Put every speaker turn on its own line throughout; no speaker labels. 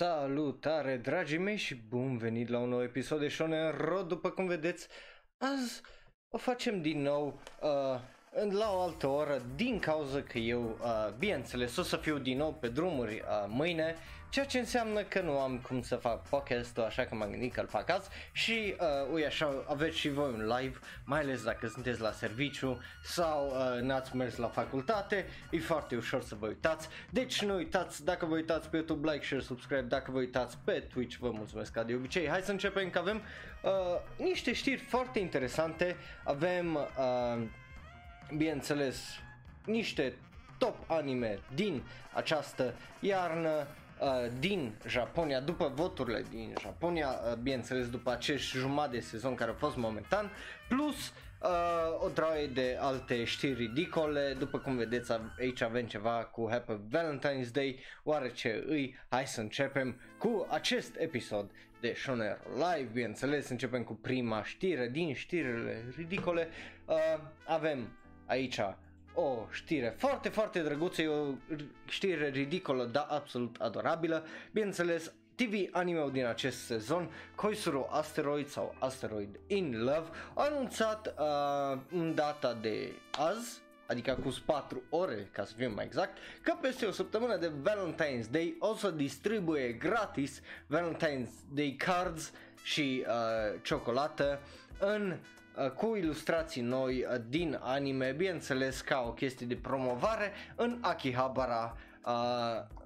Salutare dragii mei și bun venit la un nou episod de Shonen Ro După cum vedeți, azi o facem din nou uh, la o altă oră din cauza că eu, uh, bineînțeles, o să fiu din nou pe drumuri uh, mâine Ceea ce înseamnă că nu am cum să fac podcast-ul așa că m-am gândit că-l fac azi. Și uh, ui așa aveți și voi un live, mai ales dacă sunteți la serviciu sau uh, n-ați mers la facultate E foarte ușor să vă uitați. Deci nu uitați, dacă vă uitați pe YouTube, like, share, subscribe Dacă vă uitați pe Twitch, vă mulțumesc ca de obicei. Hai să începem că avem uh, niște știri foarte interesante. Avem, uh, bineînțeles, niște top anime din această iarnă Uh, din Japonia, după voturile din Japonia, uh, bineînțeles după acești jumătate de sezon care au fost momentan, plus uh, o draie de alte știri ridicole, după cum vedeți aici avem ceva cu Happy Valentine's Day, oarece îi, hai să începem cu acest episod de Shoner Live, bineînțeles începem cu prima știre din știrile ridicole, uh, avem aici o știre foarte, foarte drăguță, e o știre ridicolă, dar absolut adorabilă. Bineînțeles, TV anime din acest sezon, Koisuro Asteroid sau Asteroid in Love, a anunțat uh, în data de azi, adică cu 4 ore, ca să fim mai exact, că peste o săptămână de Valentine's Day o să distribuie gratis Valentine's Day cards și uh, ciocolată în Uh, cu ilustrații noi uh, din anime, bineînțeles ca o chestie de promovare în Akihabara uh,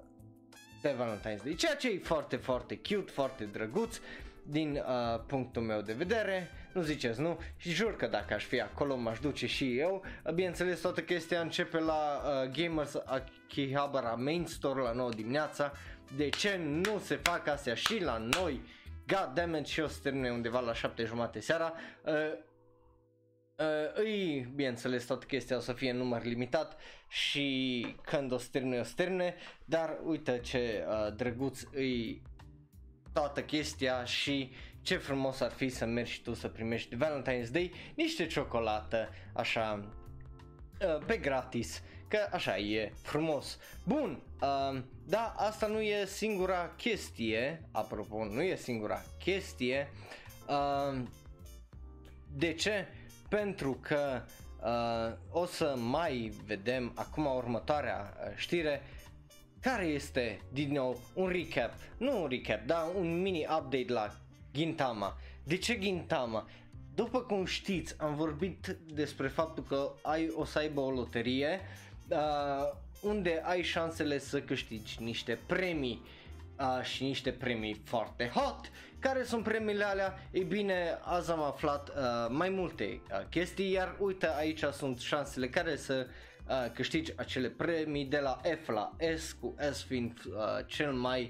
pe Valentine's Day, ceea ce e foarte, foarte cute, foarte drăguț din uh, punctul meu de vedere, nu ziceți nu, și jur că dacă aș fi acolo m-aș duce și eu, uh, bineînțeles toată chestia începe la uh, Gamers Akihabara Main Store la 9 dimineața, de ce nu se fac astea și la noi, God damn it, și o să termine undeva la 7 jumate seara, uh, Uh, îi, bineînțeles, toată chestia o să fie în număr limitat și când o sterne, o sterne, dar uite ce uh, drăguț îi toată chestia și ce frumos ar fi să mergi tu să primești Valentine's Day niște ciocolată, așa, uh, pe gratis, că așa e frumos. Bun, uh, da, asta nu e singura chestie, apropo, nu e singura chestie, uh, de ce? Pentru că uh, o să mai vedem acum următoarea uh, știre care este din nou un recap, nu un recap, dar un mini update la Gintama. De ce Gintama? După cum știți, am vorbit despre faptul că ai o să aibă o loterie uh, unde ai șansele să câștigi niște premii uh, și niște premii foarte hot. Care sunt premiile alea? Ei bine, azi am aflat uh, mai multe uh, chestii, iar uite aici sunt șansele care să uh, câștigi acele premii de la F la S, cu S fiind uh, cel mai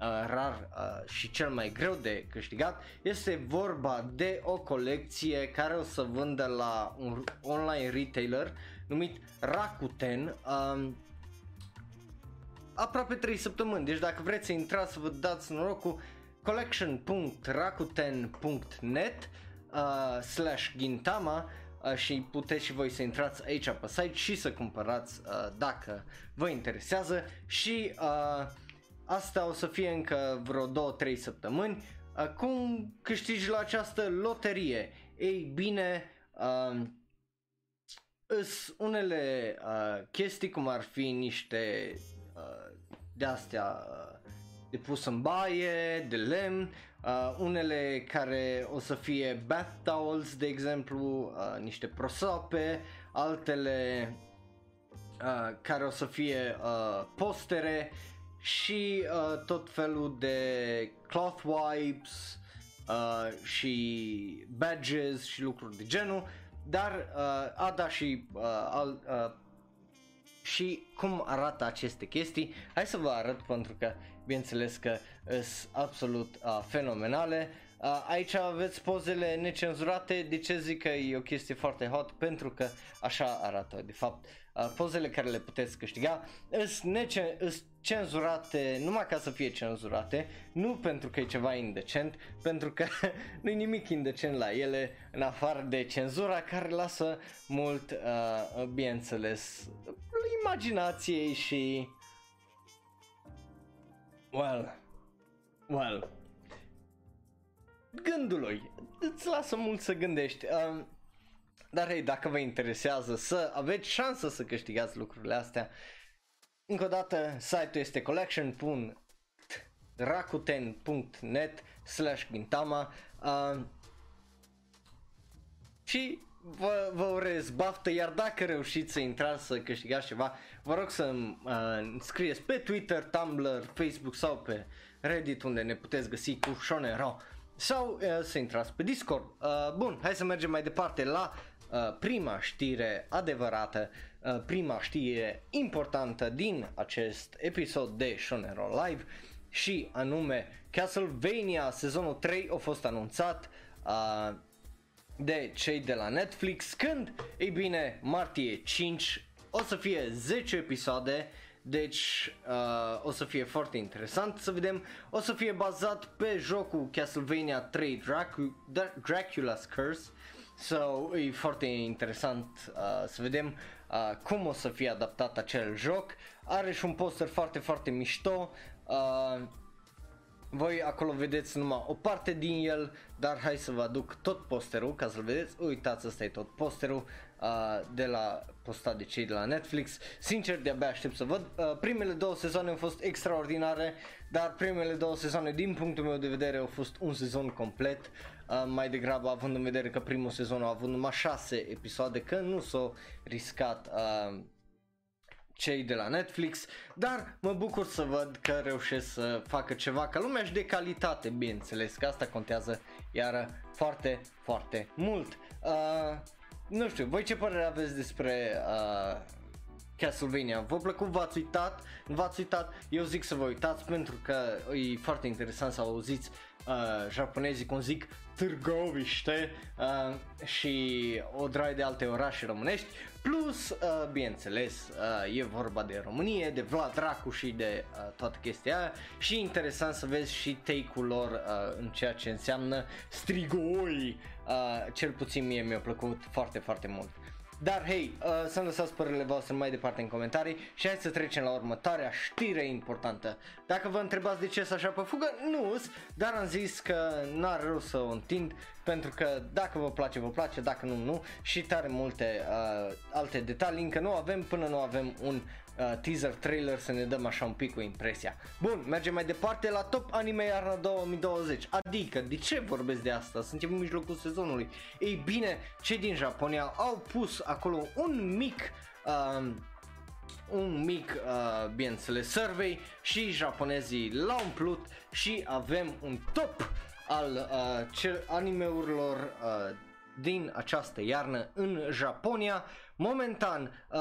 uh, rar uh, și cel mai greu de câștigat. Este vorba de o colecție care o să vândă la un online retailer numit Rakuten. Uh, aproape 3 săptămâni, deci dacă vreți să intrați să vă dați norocul, collection.rakuten.net uh, slash Gintama uh, și puteți și voi să intrați aici pe site și să cumpărați uh, dacă vă interesează și uh, asta o să fie încă vreo 2-3 săptămâni. Uh, cum câștigi la această loterie? Ei bine, uh, unele uh, chestii cum ar fi niște uh, de astea uh, de pus în baie, de lemn, uh, unele care o să fie bath towels, de exemplu, uh, niște prosope, altele uh, care o să fie uh, postere și uh, tot felul de cloth wipes uh, și badges și lucruri de genul, dar uh, a da și uh, al, uh, și cum arată aceste chestii. Hai să vă arăt pentru că bineînțeles că sunt absolut uh, fenomenale. Uh, aici aveți pozele necenzurate, de ce zic că e o chestie foarte hot? Pentru că așa arată de fapt uh, pozele care le puteți câștiga sunt nece- cenzurate numai ca să fie cenzurate, nu pentru că e ceva indecent, pentru că nu e nimic indecent la ele în afară de cenzura care lasă mult, uh, bineînțeles, imaginației și Well, well, gândului, îți lasă mult să gândești. Um, dar hei, dacă vă interesează să aveți șansă să câștigați lucrurile astea, încă o dată, site-ul este collection.rakuten.net slash gintama uh, și vă, vă urez baftă, iar dacă reușiți să intrați să câștigați ceva, vă rog să uh, scrieți pe Twitter, Tumblr, Facebook sau pe Reddit unde ne puteți găsi cu Shonero sau uh, să intrați pe Discord. Uh, bun, hai să mergem mai departe la uh, prima știre adevărată, uh, prima știre importantă din acest episod de Shonero Live și anume Castlevania sezonul 3 a fost anunțat uh, de cei de la Netflix când, ei bine, martie 5 o să fie 10 episoade deci uh, o să fie foarte interesant să vedem. O să fie bazat pe jocul Castlevania 3 Dracu- Dracula's Curse. So, e foarte interesant uh, să vedem uh, cum o să fie adaptat acel joc. Are și un poster foarte, foarte mișto. Uh, voi acolo vedeți numai o parte din el, dar hai să vă aduc tot posterul ca să-l vedeți. Uitați, ăsta e tot posterul uh, de la postat de cei de la Netflix. Sincer, de-abia aștept să văd. Uh, primele două sezoane au fost extraordinare, dar primele două sezoane, din punctul meu de vedere, au fost un sezon complet. Uh, mai degrabă având în vedere că primul sezon a avut numai șase episoade, că nu s-au riscat uh, cei de la Netflix, dar mă bucur să văd că reușesc să facă ceva ca lumea și de calitate, bineînțeles, că asta contează iară foarte, foarte mult. Uh, nu știu, voi ce părere aveți despre uh, Castlevania? V-a plăcut, v-ați uitat? Nu v-ați uitat? Eu zic să vă uitați pentru că e foarte interesant să auziți uh, japonezii cum zic Târgoviște uh, și o draie de alte orașe românești Plus, uh, bineînțeles, uh, e vorba de România, de Vlad Dracu și de uh, toată chestia aia și interesant să vezi și take-ul lor uh, în ceea ce înseamnă strigoi, uh, cel puțin mie mi-a plăcut foarte, foarte mult. Dar hei, uh, să-mi lăsați părerile voastre mai departe în comentarii și hai să trecem la următoarea știre importantă. Dacă vă întrebați de ce să așa pe fugă, nu dar am zis că n-are rost să o întind pentru că dacă vă place, vă place, dacă nu, nu și tare multe uh, alte detalii încă nu avem până nu avem un uh, teaser trailer să ne dăm așa un pic cu impresia. Bun, mergem mai departe la Top Anime Iarna 2020. Adică, de ce vorbesc de asta? Suntem în mijlocul sezonului. Ei bine, cei din Japonia au pus acolo un mic uh, un mic, uh, bineînțeles, survey și japonezii l-au umplut și avem un top al uh, animeurilor uh, din această iarnă în Japonia. Momentan uh,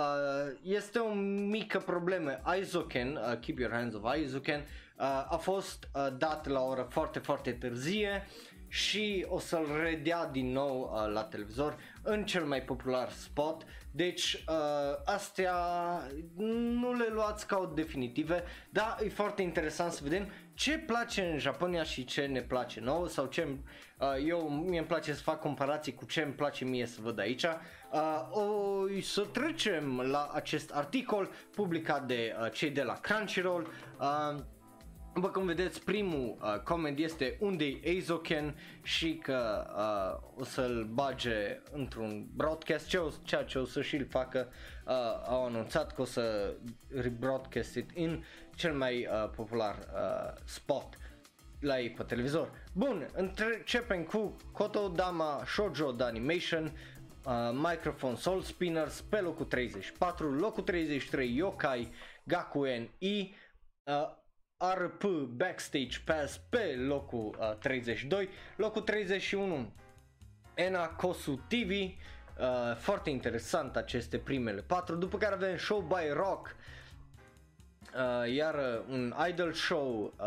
este o mică problemă. Aizuken, uh, Keep Your Hands of Aizuken, uh, a fost uh, dat la o oră foarte, foarte târzie și o să-l redea din nou uh, la televizor în cel mai popular spot. Deci uh, astea nu le luați ca o definitive, dar e foarte interesant să vedem ce place în Japonia și ce ne place nouă sau ce uh, eu mie îmi place să fac comparații cu ce îmi place mie să văd aici. Uh, o să trecem la acest articol publicat de uh, cei de la Crunchyroll. Uh, după cum vedeți, primul uh, comment este unde e Eizoken și că uh, o să-l bage într-un broadcast, ce o, ceea ce o să și-l facă, uh, au anunțat că o să rebroadcast it in cel mai uh, popular uh, spot la ei pe televizor. Bun, începem cu Kotodama Shoujo de Animation, uh, Microphone Soul Spinners pe locul 34, locul 33 Yokai Gakuen I, uh, RP Backstage Pass pe locul uh, 32, locul 31 Ena Kosu TV, uh, foarte interesant aceste primele 4, după care avem Show by Rock, uh, iar uh, un idol show uh,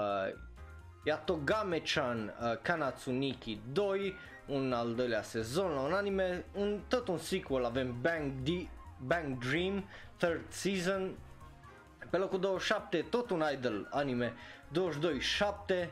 Yatogame-chan uh, Kanatsuniki 2, un al doilea sezon la un anime, un, tot un sequel, avem Bang, D- Bang Dream, third season, pe locul 27 tot un idol anime 22-7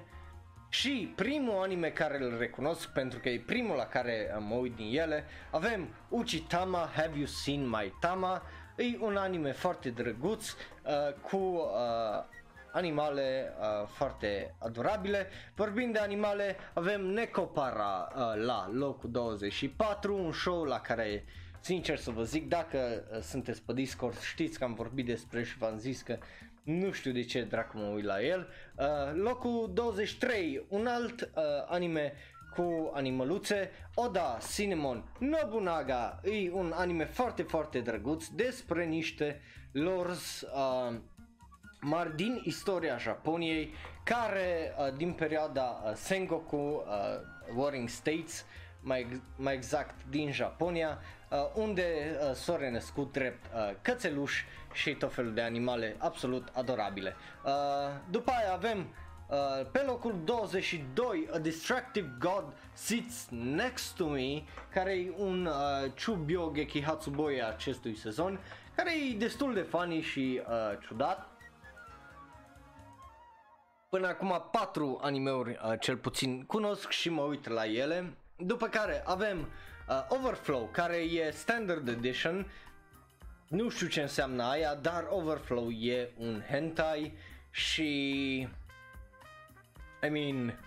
și primul anime care îl recunosc pentru că e primul la care mă uit din ele avem Uchitama Have You Seen My Tama? E un anime foarte drăguț uh, cu uh, animale uh, foarte adorabile. Vorbind de animale, avem Necopara uh, la locul 24, un show la care sincer să vă zic, dacă uh, sunteți pe Discord, știți că am vorbit despre și v-am zis că nu știu de ce dracu mă uit la el. Uh, locul 23, un alt uh, anime cu animăluțe, Oda Cinnamon Nobunaga, e un anime foarte foarte drăguț despre niște lords uh, mari din istoria Japoniei care uh, din perioada uh, Sengoku uh, Warring States mai, mai exact din Japonia uh, unde uh, s-au renăscut drept uh, cățeluși și tot felul de animale absolut adorabile. Uh, după aia avem Uh, pe locul 22, A Distractive God Sits Next to Me, care e un uh, Chubyo Geki Hatsuboi acestui sezon, care e destul de funny și uh, ciudat. Până acum patru animeuri uh, cel puțin cunosc și mă uit la ele. După care avem uh, Overflow, care e Standard Edition. Nu știu ce înseamnă aia, dar Overflow e un hentai și I mean,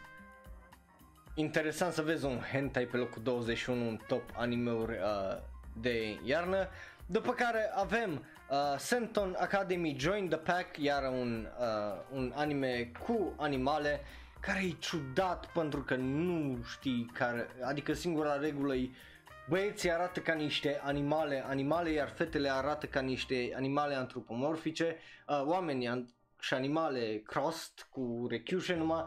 interesant să vezi un hentai pe locul 21 un top animeuri uh, de iarnă. După care avem uh, Senton Academy Join the Pack, iar un, uh, un anime cu animale care e ciudat pentru că nu știi care, adică singura regulă e băieții arată ca niște animale, animale iar fetele arată ca niște animale antropomorfice, uh, oamenii și animale crossed cu rechiușe numai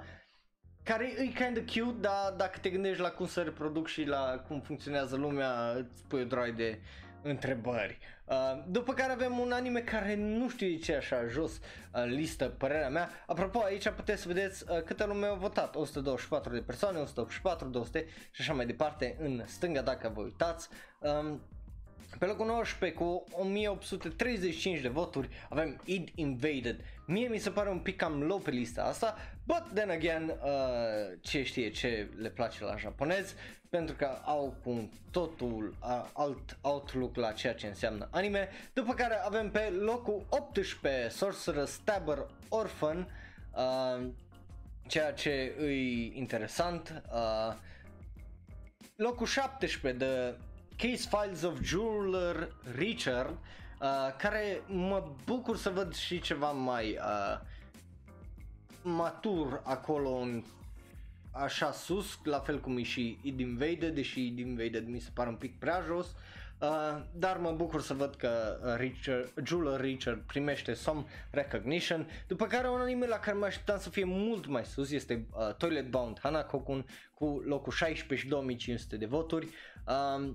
care e kind of cute, dar dacă te gândești la cum se reproduc și la cum funcționează lumea, îți pui o droaie de întrebări. Uh, după care avem un anime care nu știu de ce așa jos în uh, listă, părerea mea. Apropo, aici puteți să vedeți uh, câte lume au votat. 124 de persoane, 184, 200 și așa mai departe în stânga dacă vă uitați. Um, pe locul 19 cu 1835 de voturi avem Id Invaded. Mie mi se pare un pic cam low pe lista asta, but then again, uh, ce știe ce le place la japonez, pentru că au cu totul uh, alt outlook la ceea ce înseamnă anime. După care avem pe locul 18 Sorcerer Stabber Orphan, uh, ceea ce e interesant. Uh, locul 17 de Case Files of Jeweler Richard, uh, care mă bucur să văd și ceva mai uh, matur acolo în așa sus, la fel cum e și Id Invaded, deși Id Invaded mi se pare un pic prea jos. Uh, dar mă bucur să văd că Richard, Jeweler Richard primește some recognition, după care un anime la care mă așteptam să fie mult mai sus este uh, Toilet Bound Hanakokun cu locul 16 și 2500 de voturi. Uh,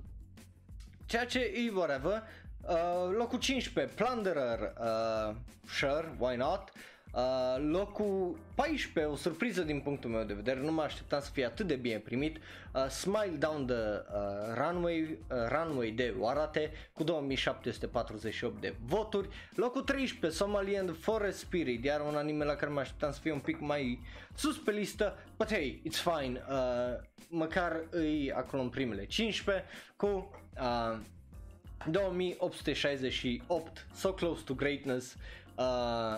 Ceea ce e whatever. Uh, locul 15, Plunderer, uh, sure, why not? Uh, locul 14, o surpriză din punctul meu de vedere, nu mă așteptam să fie atât de bine primit, uh, Smile Down the uh, Runway, uh, Runway de Warate cu 2748 de voturi, locul 13, Somalian Forest Spirit, iar un anime la care mă așteptam să fie un pic mai sus pe listă, but hey, it's fine, uh, măcar îi acolo în primele 15 cu uh, 2868 So Close to Greatness. Uh,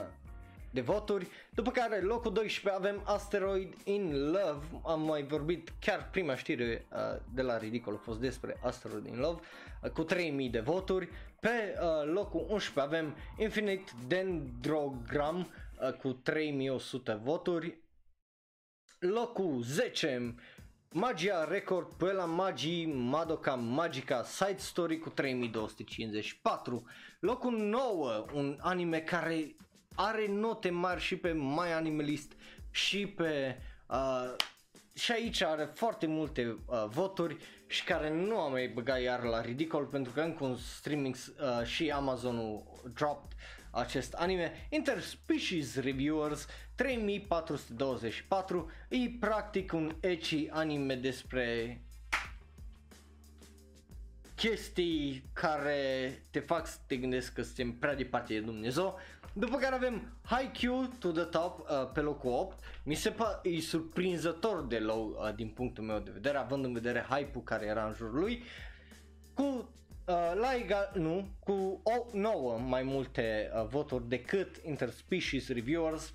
de voturi, după care locul 12 avem Asteroid in Love, am mai vorbit chiar prima știre uh, de la Ridicol a fost despre Asteroid in Love, uh, cu 3000 de voturi, pe uh, locul 11 avem Infinite Dendrogram uh, cu 3100 voturi, locul 10 Magia Record pe la Magi Madoka Magica Side Story cu 3254. Locul 9, un anime care are note mari și pe My Animalist și pe uh, și aici are foarte multe uh, voturi și care nu am mai băgat iar la ridicol pentru că încă un streaming uh, și Amazonul dropped acest anime. Interspecies Reviewers 3424 e practic un ecchi anime despre chestii care te fac să te gândești că suntem prea departe de Dumnezeu. După care avem Haikyuu to the top uh, pe locul 8. Mi se pare e surprinzător de low uh, din punctul meu de vedere, având în vedere hype-ul care era în jurul lui. Cu uh, la egal, nu, cu o, 9 mai multe uh, voturi decât Interspecies Reviewers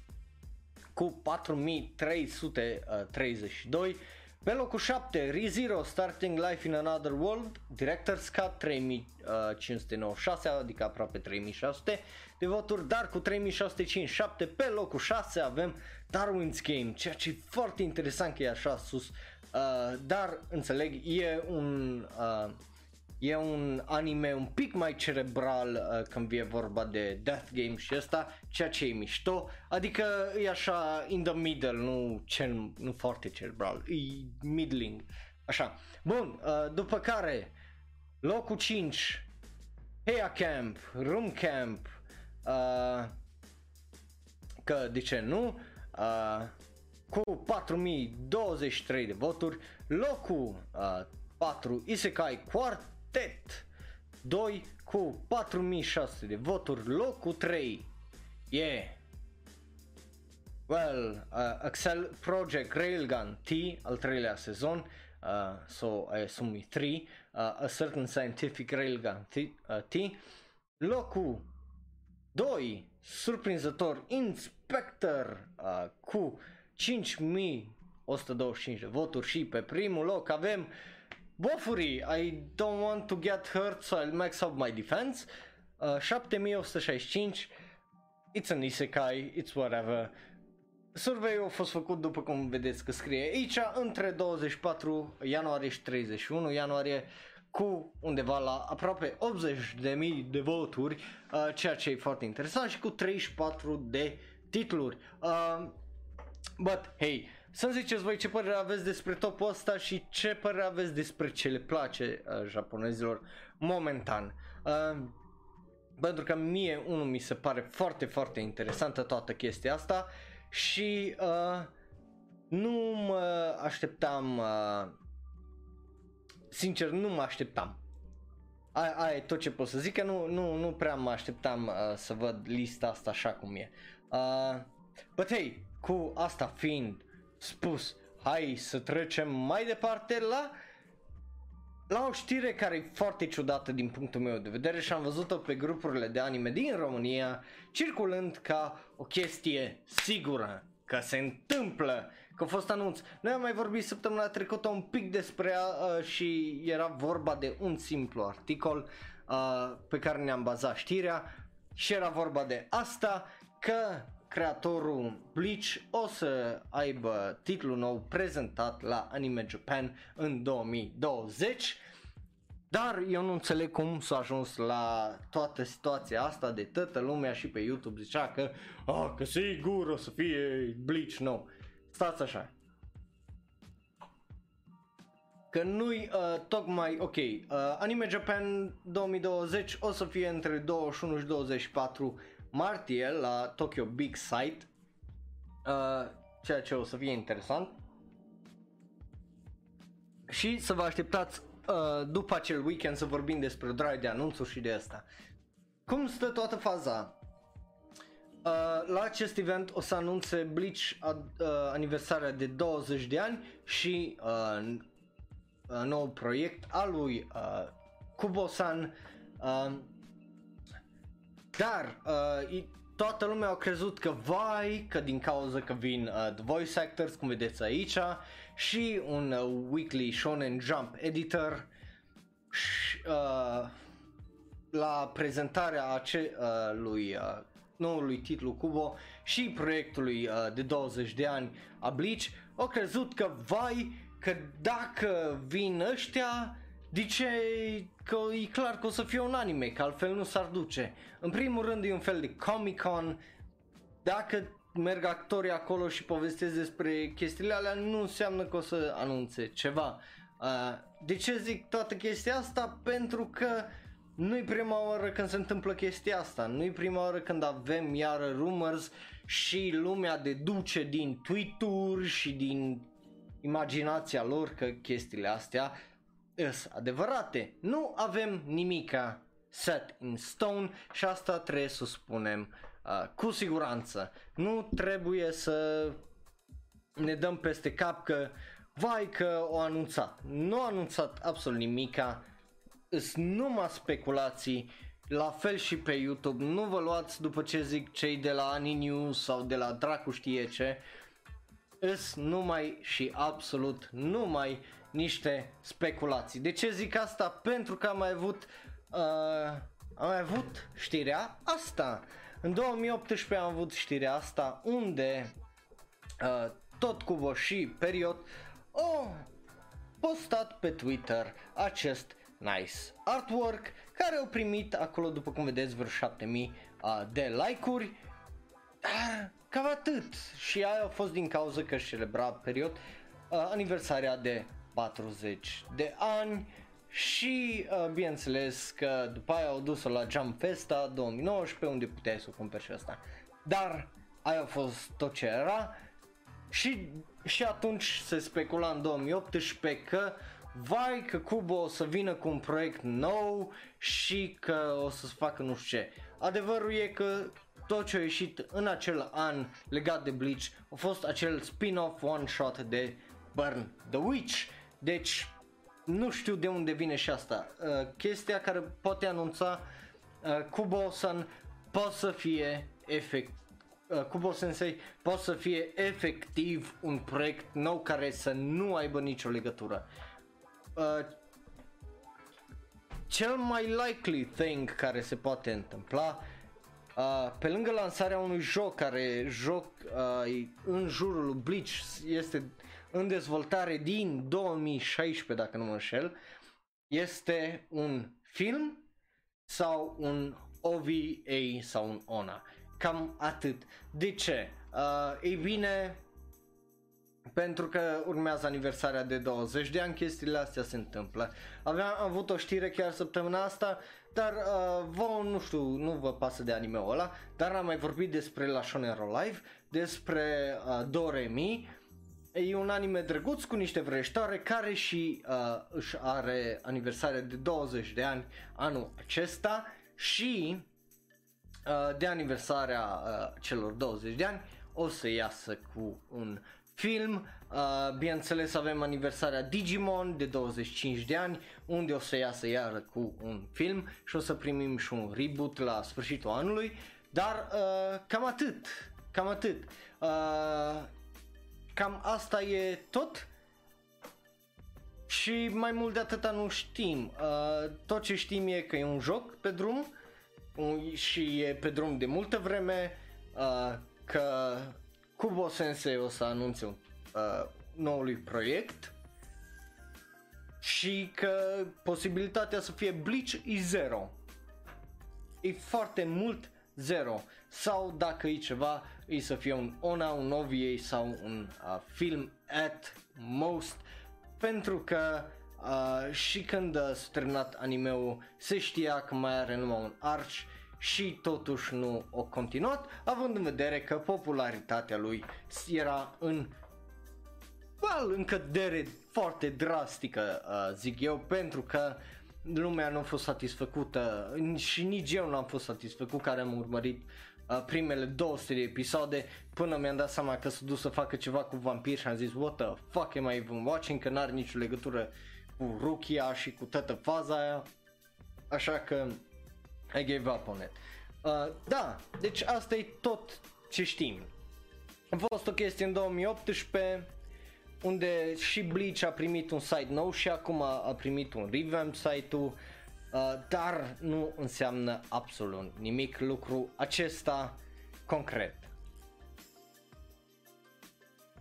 cu 4332. Pe locul 7, ReZero Starting Life in Another World, Director's Cut 3596, adică aproape 3600 de voturi, dar cu 3657 pe locul 6 avem Darwin's Game, ceea ce e foarte interesant că e așa sus, uh, dar înțeleg, e un uh, E un anime un pic mai cerebral uh, când vine vorba de Death Game și ăsta, ceea ce e mișto, adică e așa in the middle, nu, cel, nu foarte cerebral, e middling, așa. Bun, uh, după care locul 5, Heia Camp, Room Camp, uh, că de ce nu, uh, cu 4023 de voturi, locul uh, 4 Isekai Quart Tet 2 cu 4600 de voturi, locul 3 e yeah. Well, uh, Excel Project Railgun T, al treilea sezon, uh, so I assume e 3, uh, A Certain Scientific Railgun T, uh, T. locul 2, surprinzător, Inspector uh, cu 5125 de voturi și pe primul loc avem uh, Bofuri, I don't want to get hurt so I'll max up my defense. Uh, 7165, it's an isekai, it's whatever. Survey-ul a fost făcut după cum vedeți că scrie aici între 24 ianuarie și 31 ianuarie cu undeva la aproape 80.000 de voturi, uh, ceea ce e foarte interesant și cu 34 de titluri. Uh, but hey, să-mi ziceți voi ce părere aveți despre topul ăsta și ce părere aveți despre ce le place uh, japonezilor momentan. Uh, pentru că mie unul mi se pare foarte, foarte interesantă toată chestia asta și uh, nu mă așteptam, uh, sincer nu mă așteptam. Aia, aia e tot ce pot să zic, că nu, nu, nu prea mă așteptam uh, să văd lista asta așa cum e. Uh, but hey, cu asta fiind spus, hai să trecem mai departe la la o știre care e foarte ciudată din punctul meu de vedere și am văzut-o pe grupurile de anime din România circulând ca o chestie sigură că se întâmplă, că a fost anunț. Noi am mai vorbit săptămâna trecută un pic despre uh, și era vorba de un simplu articol uh, pe care ne-am bazat știrea și era vorba de asta că creatorul Bleach o să aibă titlul nou prezentat la Anime Japan în 2020. Dar eu nu înțeleg cum s-a ajuns la toată situația asta de toată lumea și pe YouTube zicea că, ah, că sigur o să fie Bleach nou. Stați așa. Că nu-i uh, tocmai ok. Uh, Anime Japan 2020 o să fie între 21 și 24 martie la Tokyo Big Sight, uh, ceea ce o să fie interesant. Și să vă așteptați uh, după acel weekend să vorbim despre o de anunțuri și de asta. Cum stă toată faza? Uh, la acest event o să anunțe Bleach uh, aniversarea de 20 de ani și uh, uh, nou proiect al lui uh, Kubo-san. Uh, dar uh, toată lumea a crezut că vai, că din cauza că vin uh, the voice actors, cum vedeți aici, și un uh, weekly shonen jump editor și, uh, la prezentarea ace- uh, lui uh, noului titlu Kubo și proiectului uh, de 20 de ani a Bleach, au crezut că vai, că dacă vin ăștia, de ce că e clar că o să fie un anime, că altfel nu s-ar duce. În primul rând e un fel de Comic-Con, dacă merg actorii acolo și povestesc despre chestiile alea, nu înseamnă că o să anunțe ceva. Uh, de ce zic toată chestia asta? Pentru că nu-i prima oară când se întâmplă chestia asta, nu-i prima oară când avem iară rumors și lumea deduce din tweet-uri și din imaginația lor că chestiile astea îs adevărate. Nu avem nimica set in stone și asta trebuie să spunem uh, cu siguranță. Nu trebuie să ne dăm peste cap că vai că o anunțat. Nu a anunțat absolut nimica, sunt numai speculații la fel și pe YouTube, nu vă luați după ce zic cei de la Ani News sau de la dracu știe ce, îs numai și absolut numai niște speculații. De ce zic asta? Pentru că am mai avut, uh, am mai avut știrea asta. În 2018 am avut știrea asta unde uh, tot cu și Period au postat pe Twitter acest nice artwork care au primit acolo după cum vedeți vreo 7000 uh, de like-uri. Uh, cam atât și aia a fost din cauza că celebra period uh, aniversarea de 40 de ani și uh, bineînțeles că după aia au dus-o la Jump Festa 2019 unde puteai să o cumperi și asta. Dar aia a fost tot ce era și, și atunci se specula în 2018 că vai că Kubo o să vină cu un proiect nou și că o să facă nu știu ce. Adevărul e că tot ce a ieșit în acel an legat de Bleach a fost acel spin-off one-shot de Burn the Witch. Deci nu știu de unde vine și asta. Uh, chestia care poate anunța uh, Kubo-san poate să fie efect uh, Kubo Sensei poate să fie efectiv un proiect nou care să nu aibă nicio legătură. Uh, cel mai likely thing care se poate întâmpla Uh, pe lângă lansarea unui joc care joc uh, în jurul lui Bleach este în dezvoltare din 2016 dacă nu mă înșel, este un film sau un OVA sau un ONA. Cam atât. De ce? Uh, ei bine, pentru că urmează aniversarea de 20 de ani, chestiile astea se întâmplă. Aveam avut o știre chiar săptămâna asta, dar uh, vă, nu știu, nu vă pasă de anime-ul ăla, dar am mai vorbit despre la Shonero Live, despre uh, Doremi, E un anime drăguț cu niște vrăjitoare care și uh, își are aniversarea de 20 de ani anul acesta și uh, de aniversarea uh, celor 20 de ani o să iasă cu un film. Uh, bineînțeles avem aniversarea Digimon de 25 de ani unde o să iasă iar cu un film și o să primim și un reboot la sfârșitul anului. Dar uh, cam atât, cam atât. Uh, cam asta e tot. Și mai mult de atâta nu știm. Uh, tot ce știm e că e un joc pe drum un, și e pe drum de multă vreme. Uh, că Kubo Sensei o să anunțe un uh, noului proiect și că posibilitatea să fie Bleach e zero. E foarte mult zero. Sau dacă e ceva, e să fie un ONA, un OVA sau un uh, film at most. Pentru că uh, și când s-a terminat anime-ul se știa că mai are numai un arch și totuși nu o continuat, având în vedere că popularitatea lui era în well, în cădere foarte drastică, uh, zic eu, pentru că lumea nu a fost satisfăcută și nici eu nu am fost satisfăcut care am urmărit uh, primele 200 de episoade până mi-am dat seama că s-a dus să facă ceva cu vampir și am zis what the fuck am I even watching? Că n-are nicio legătură cu Rukia și cu toată faza aia. Așa că I gave up on it. Uh, da, deci asta e tot ce știm. A fost o chestie în 2018 unde și Bleach a primit un site nou și acum a primit un revamp site-ul, uh, dar nu înseamnă absolut nimic lucru acesta concret.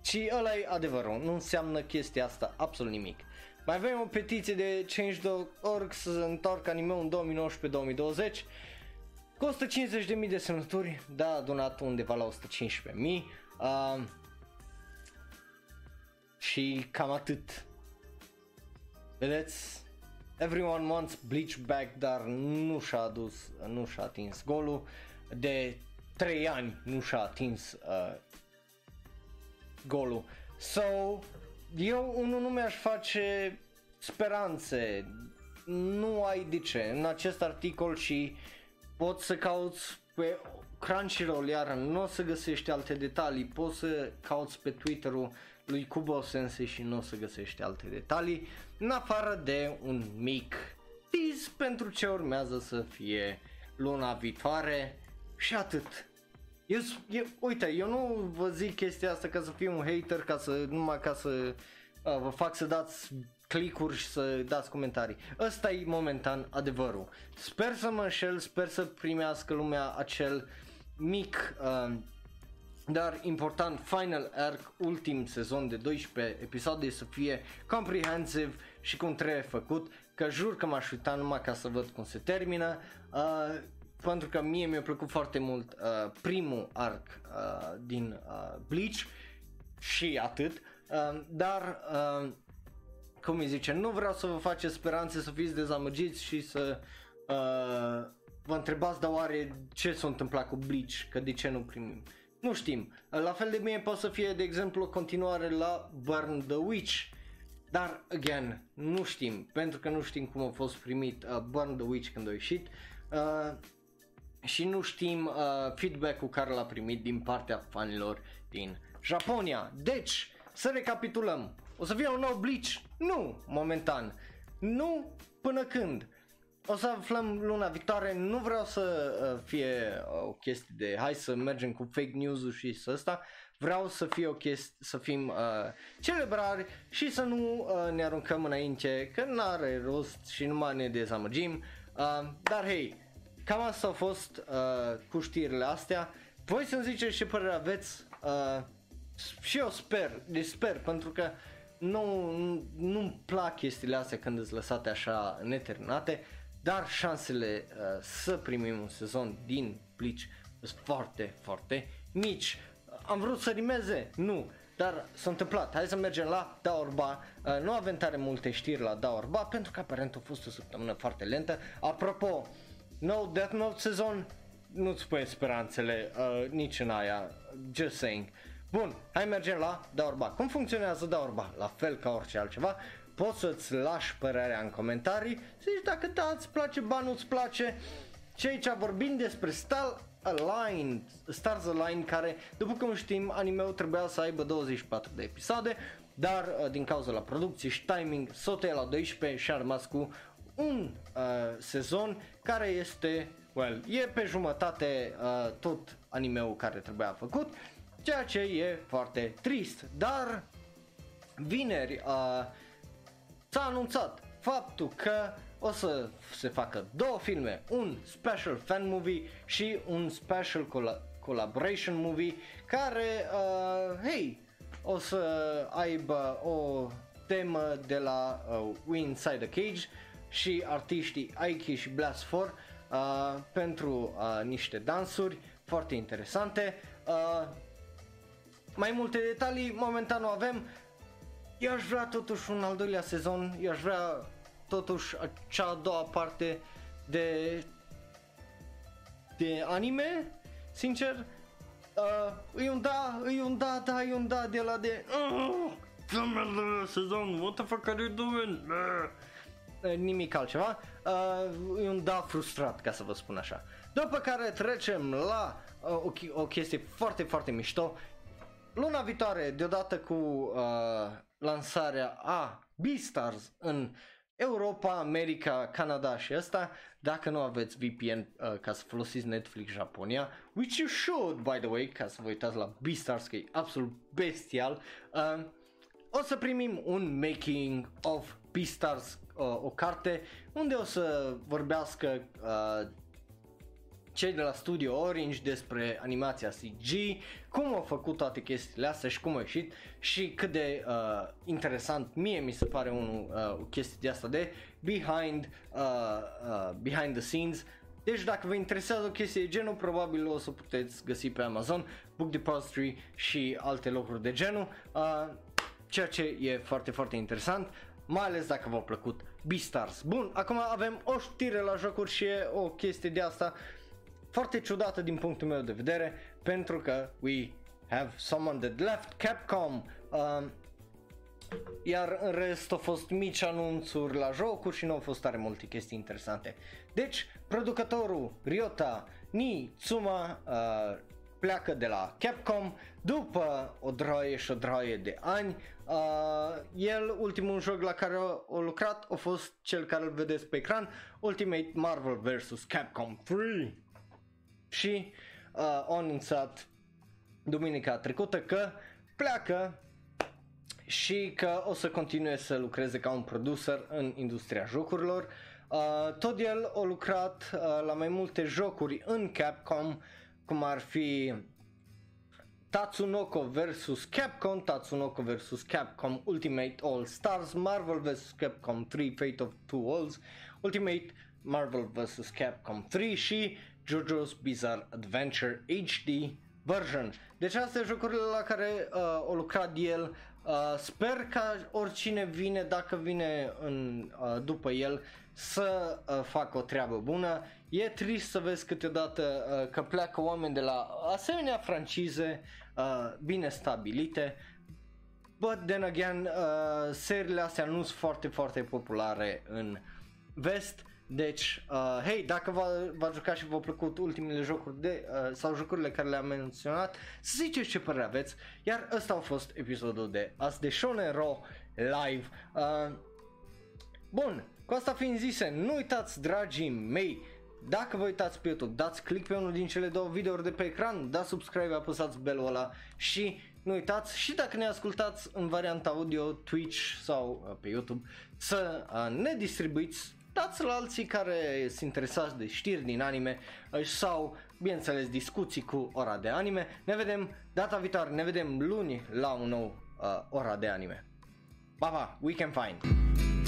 Și ăla e adevărul, nu înseamnă chestia asta absolut nimic. Mai avem o petiție de Change.org să se întoarcă anime în 2019-2020 cu 150.000 de semnături, da, a donat undeva la 115.000. Uh, și cam atât. Vedeți? Everyone wants Bleach back, dar nu și-a adus, nu și-a atins golul. De 3 ani nu și-a atins uh, golul. So, eu unul nu mi-aș face speranțe. Nu ai de ce. În acest articol și poți să cauți pe Crunchyroll, iar nu o să găsești alte detalii, poți să cauți pe Twitter-ul lui Kubo Sensei și nu o să găsești alte detalii, în afară de un mic tease pentru ce urmează să fie luna viitoare și atât. Eu, eu, uite, eu nu vă zic chestia asta ca să fiu un hater, ca să, numai ca să uh, vă fac să dați clicuri și să dați comentarii. Ăsta e momentan adevărul. Sper să mă înșel, sper să primească lumea acel mic uh, dar important final arc, ultim sezon de 12 episoade să fie comprehensive și cum trebuie făcut, că jur că m-aș uita numai ca să văd cum se termină, uh, pentru că mie mi-a plăcut foarte mult uh, primul arc uh, din uh, Bleach și atât, uh, dar uh, cum îi zice, nu vreau să vă faceți speranțe să fiți dezamăgiți și să uh, vă întrebați dar oare ce s-a întâmplat cu Bleach, că de ce nu primim. Nu știm. La fel de bine poate să fie, de exemplu, o continuare la Burn the Witch. Dar, again, nu știm, pentru că nu știm cum a fost primit uh, Burn the Witch când a ieșit uh, și nu știm uh, feedback-ul care l-a primit din partea fanilor din Japonia. Deci, să recapitulăm. O să fie un nou Bleach? Nu, momentan. Nu până când. O să aflăm luna viitoare, nu vreau să uh, fie uh, o chestie de hai să mergem cu fake news și să ăsta, vreau să fie o chestie, să fim uh, celebrari și să nu uh, ne aruncăm înainte, că nu are rost și nu mai ne dezamăgim, uh, dar hei, cam asta a fost uh, cu știrile astea, voi să-mi ziceți ce părere aveți, uh, și eu sper, deci sper, pentru că nu, nu-mi plac chestiile astea când îți lăsate așa neterminate, dar șansele uh, să primim un sezon din Bleach sunt foarte, foarte mici. Am vrut să rimeze? Nu, dar s-a întâmplat. Hai să mergem la Daorba. Uh, nu avem tare multe știri la Daorba pentru că aparent a fost o săptămână foarte lentă. Apropo, no Death Note sezon, nu-ți pui speranțele uh, nici în aia, just saying. Bun, hai mergem la Daorba. Cum funcționează Daorba? La fel ca orice altceva poți să-ți lași părerea în comentarii, să zici dacă da, îți place, ba nu-ți place. Și aici vorbim despre Star Align, Stars Align, care, după cum știm, anime-ul trebuia să aibă 24 de episoade, dar uh, din cauza la producție și timing s-o la 12 și a rămas cu un uh, sezon care este, well, e pe jumătate uh, tot anime-ul care trebuia făcut, ceea ce e foarte trist, dar vineri uh, s-a anunțat faptul că o să se facă două filme, un special fan movie și un special col- collaboration movie care, uh, hei, o să aibă o temă de la uh, We Inside the Cage și artiștii Aiki și Blast 4 uh, pentru uh, niște dansuri foarte interesante. Uh, mai multe detalii momentan nu avem, eu aș vrea totuși un al doilea sezon, eu aș vrea totuși cea a doua parte de de anime, sincer, uh, e un da, e un da, da, e un da de la de uh, sezon, what the fuck are you doing? Uh, nimic altceva, uh, e un da frustrat, ca să vă spun așa. După care trecem la uh, o, o chestie foarte, foarte mișto, luna viitoare, deodată cu uh, lansarea a Beastars în Europa, America, Canada și asta, dacă nu aveți VPN uh, ca să folosiți Netflix Japonia, which you should, by the way, ca să vă uitați la Beastars, că e absolut bestial, uh, o să primim un making of Beastars, uh, o carte unde o să vorbească uh, cei de la Studio Orange despre animația CG, cum au făcut toate chestiile astea și cum au ieșit și cât de uh, interesant mie mi se pare un, uh, o chestie de asta de behind, uh, uh, behind the scenes. Deci dacă vă interesează o chestie de genul, probabil o să puteți găsi pe Amazon, Book Depository și alte locuri de genul, uh, ceea ce e foarte, foarte interesant, mai ales dacă v-a plăcut Beastars. Bun, acum avem o știre la jocuri și e o chestie de asta foarte ciudată din punctul meu de vedere, pentru că we have someone that left Capcom. Uh, iar în rest au fost mici anunțuri la jocuri și nu au fost tare multe chestii interesante. Deci, producătorul Ryota Ni Tsuma uh, pleacă de la Capcom după o droaie și o droaie de ani. Uh, el, ultimul joc la care a lucrat a fost cel care îl vedeți pe ecran, Ultimate Marvel vs. Capcom 3. Și uh, a anunțat duminica trecută că pleacă și că o să continue să lucreze ca un producer în industria jocurilor. Uh, tot el a lucrat uh, la mai multe jocuri în Capcom, cum ar fi Tatsunoko vs Capcom, Tatsunoko vs Capcom Ultimate All Stars, Marvel vs Capcom 3 Fate of Two Worlds, Ultimate Marvel vs Capcom 3 și JoJo's Bizarre Adventure HD version. Deci astea jocurile la care uh, a lucrat el. Uh, sper ca oricine vine, dacă vine în, uh, după el, să uh, facă o treabă bună. E trist să vezi câteodată uh, că pleacă oameni de la asemenea francize uh, bine stabilite, but then again, uh, seriile astea nu sunt foarte, foarte populare în vest, deci, uh, hei, dacă v-a, v-a jucat și v-au plăcut ultimele jocuri de, uh, sau jocurile care le-am menționat, să ziceți ce părere aveți, iar ăsta a fost episodul de azi de Shonen Ro live. Uh, bun, cu asta fiind zise, nu uitați, dragii mei, dacă vă uitați pe YouTube, dați click pe unul din cele două videouri de pe ecran, dați subscribe, apăsați belul ăla și nu uitați și dacă ne ascultați în varianta audio, Twitch sau uh, pe YouTube, să uh, ne distribuiți, dați la alții care sunt interesați de știri din anime uh, sau, bineînțeles, discuții cu ora de anime. Ne vedem data viitoare, ne vedem luni la un nou uh, ora de anime. Pa, pa, we can find!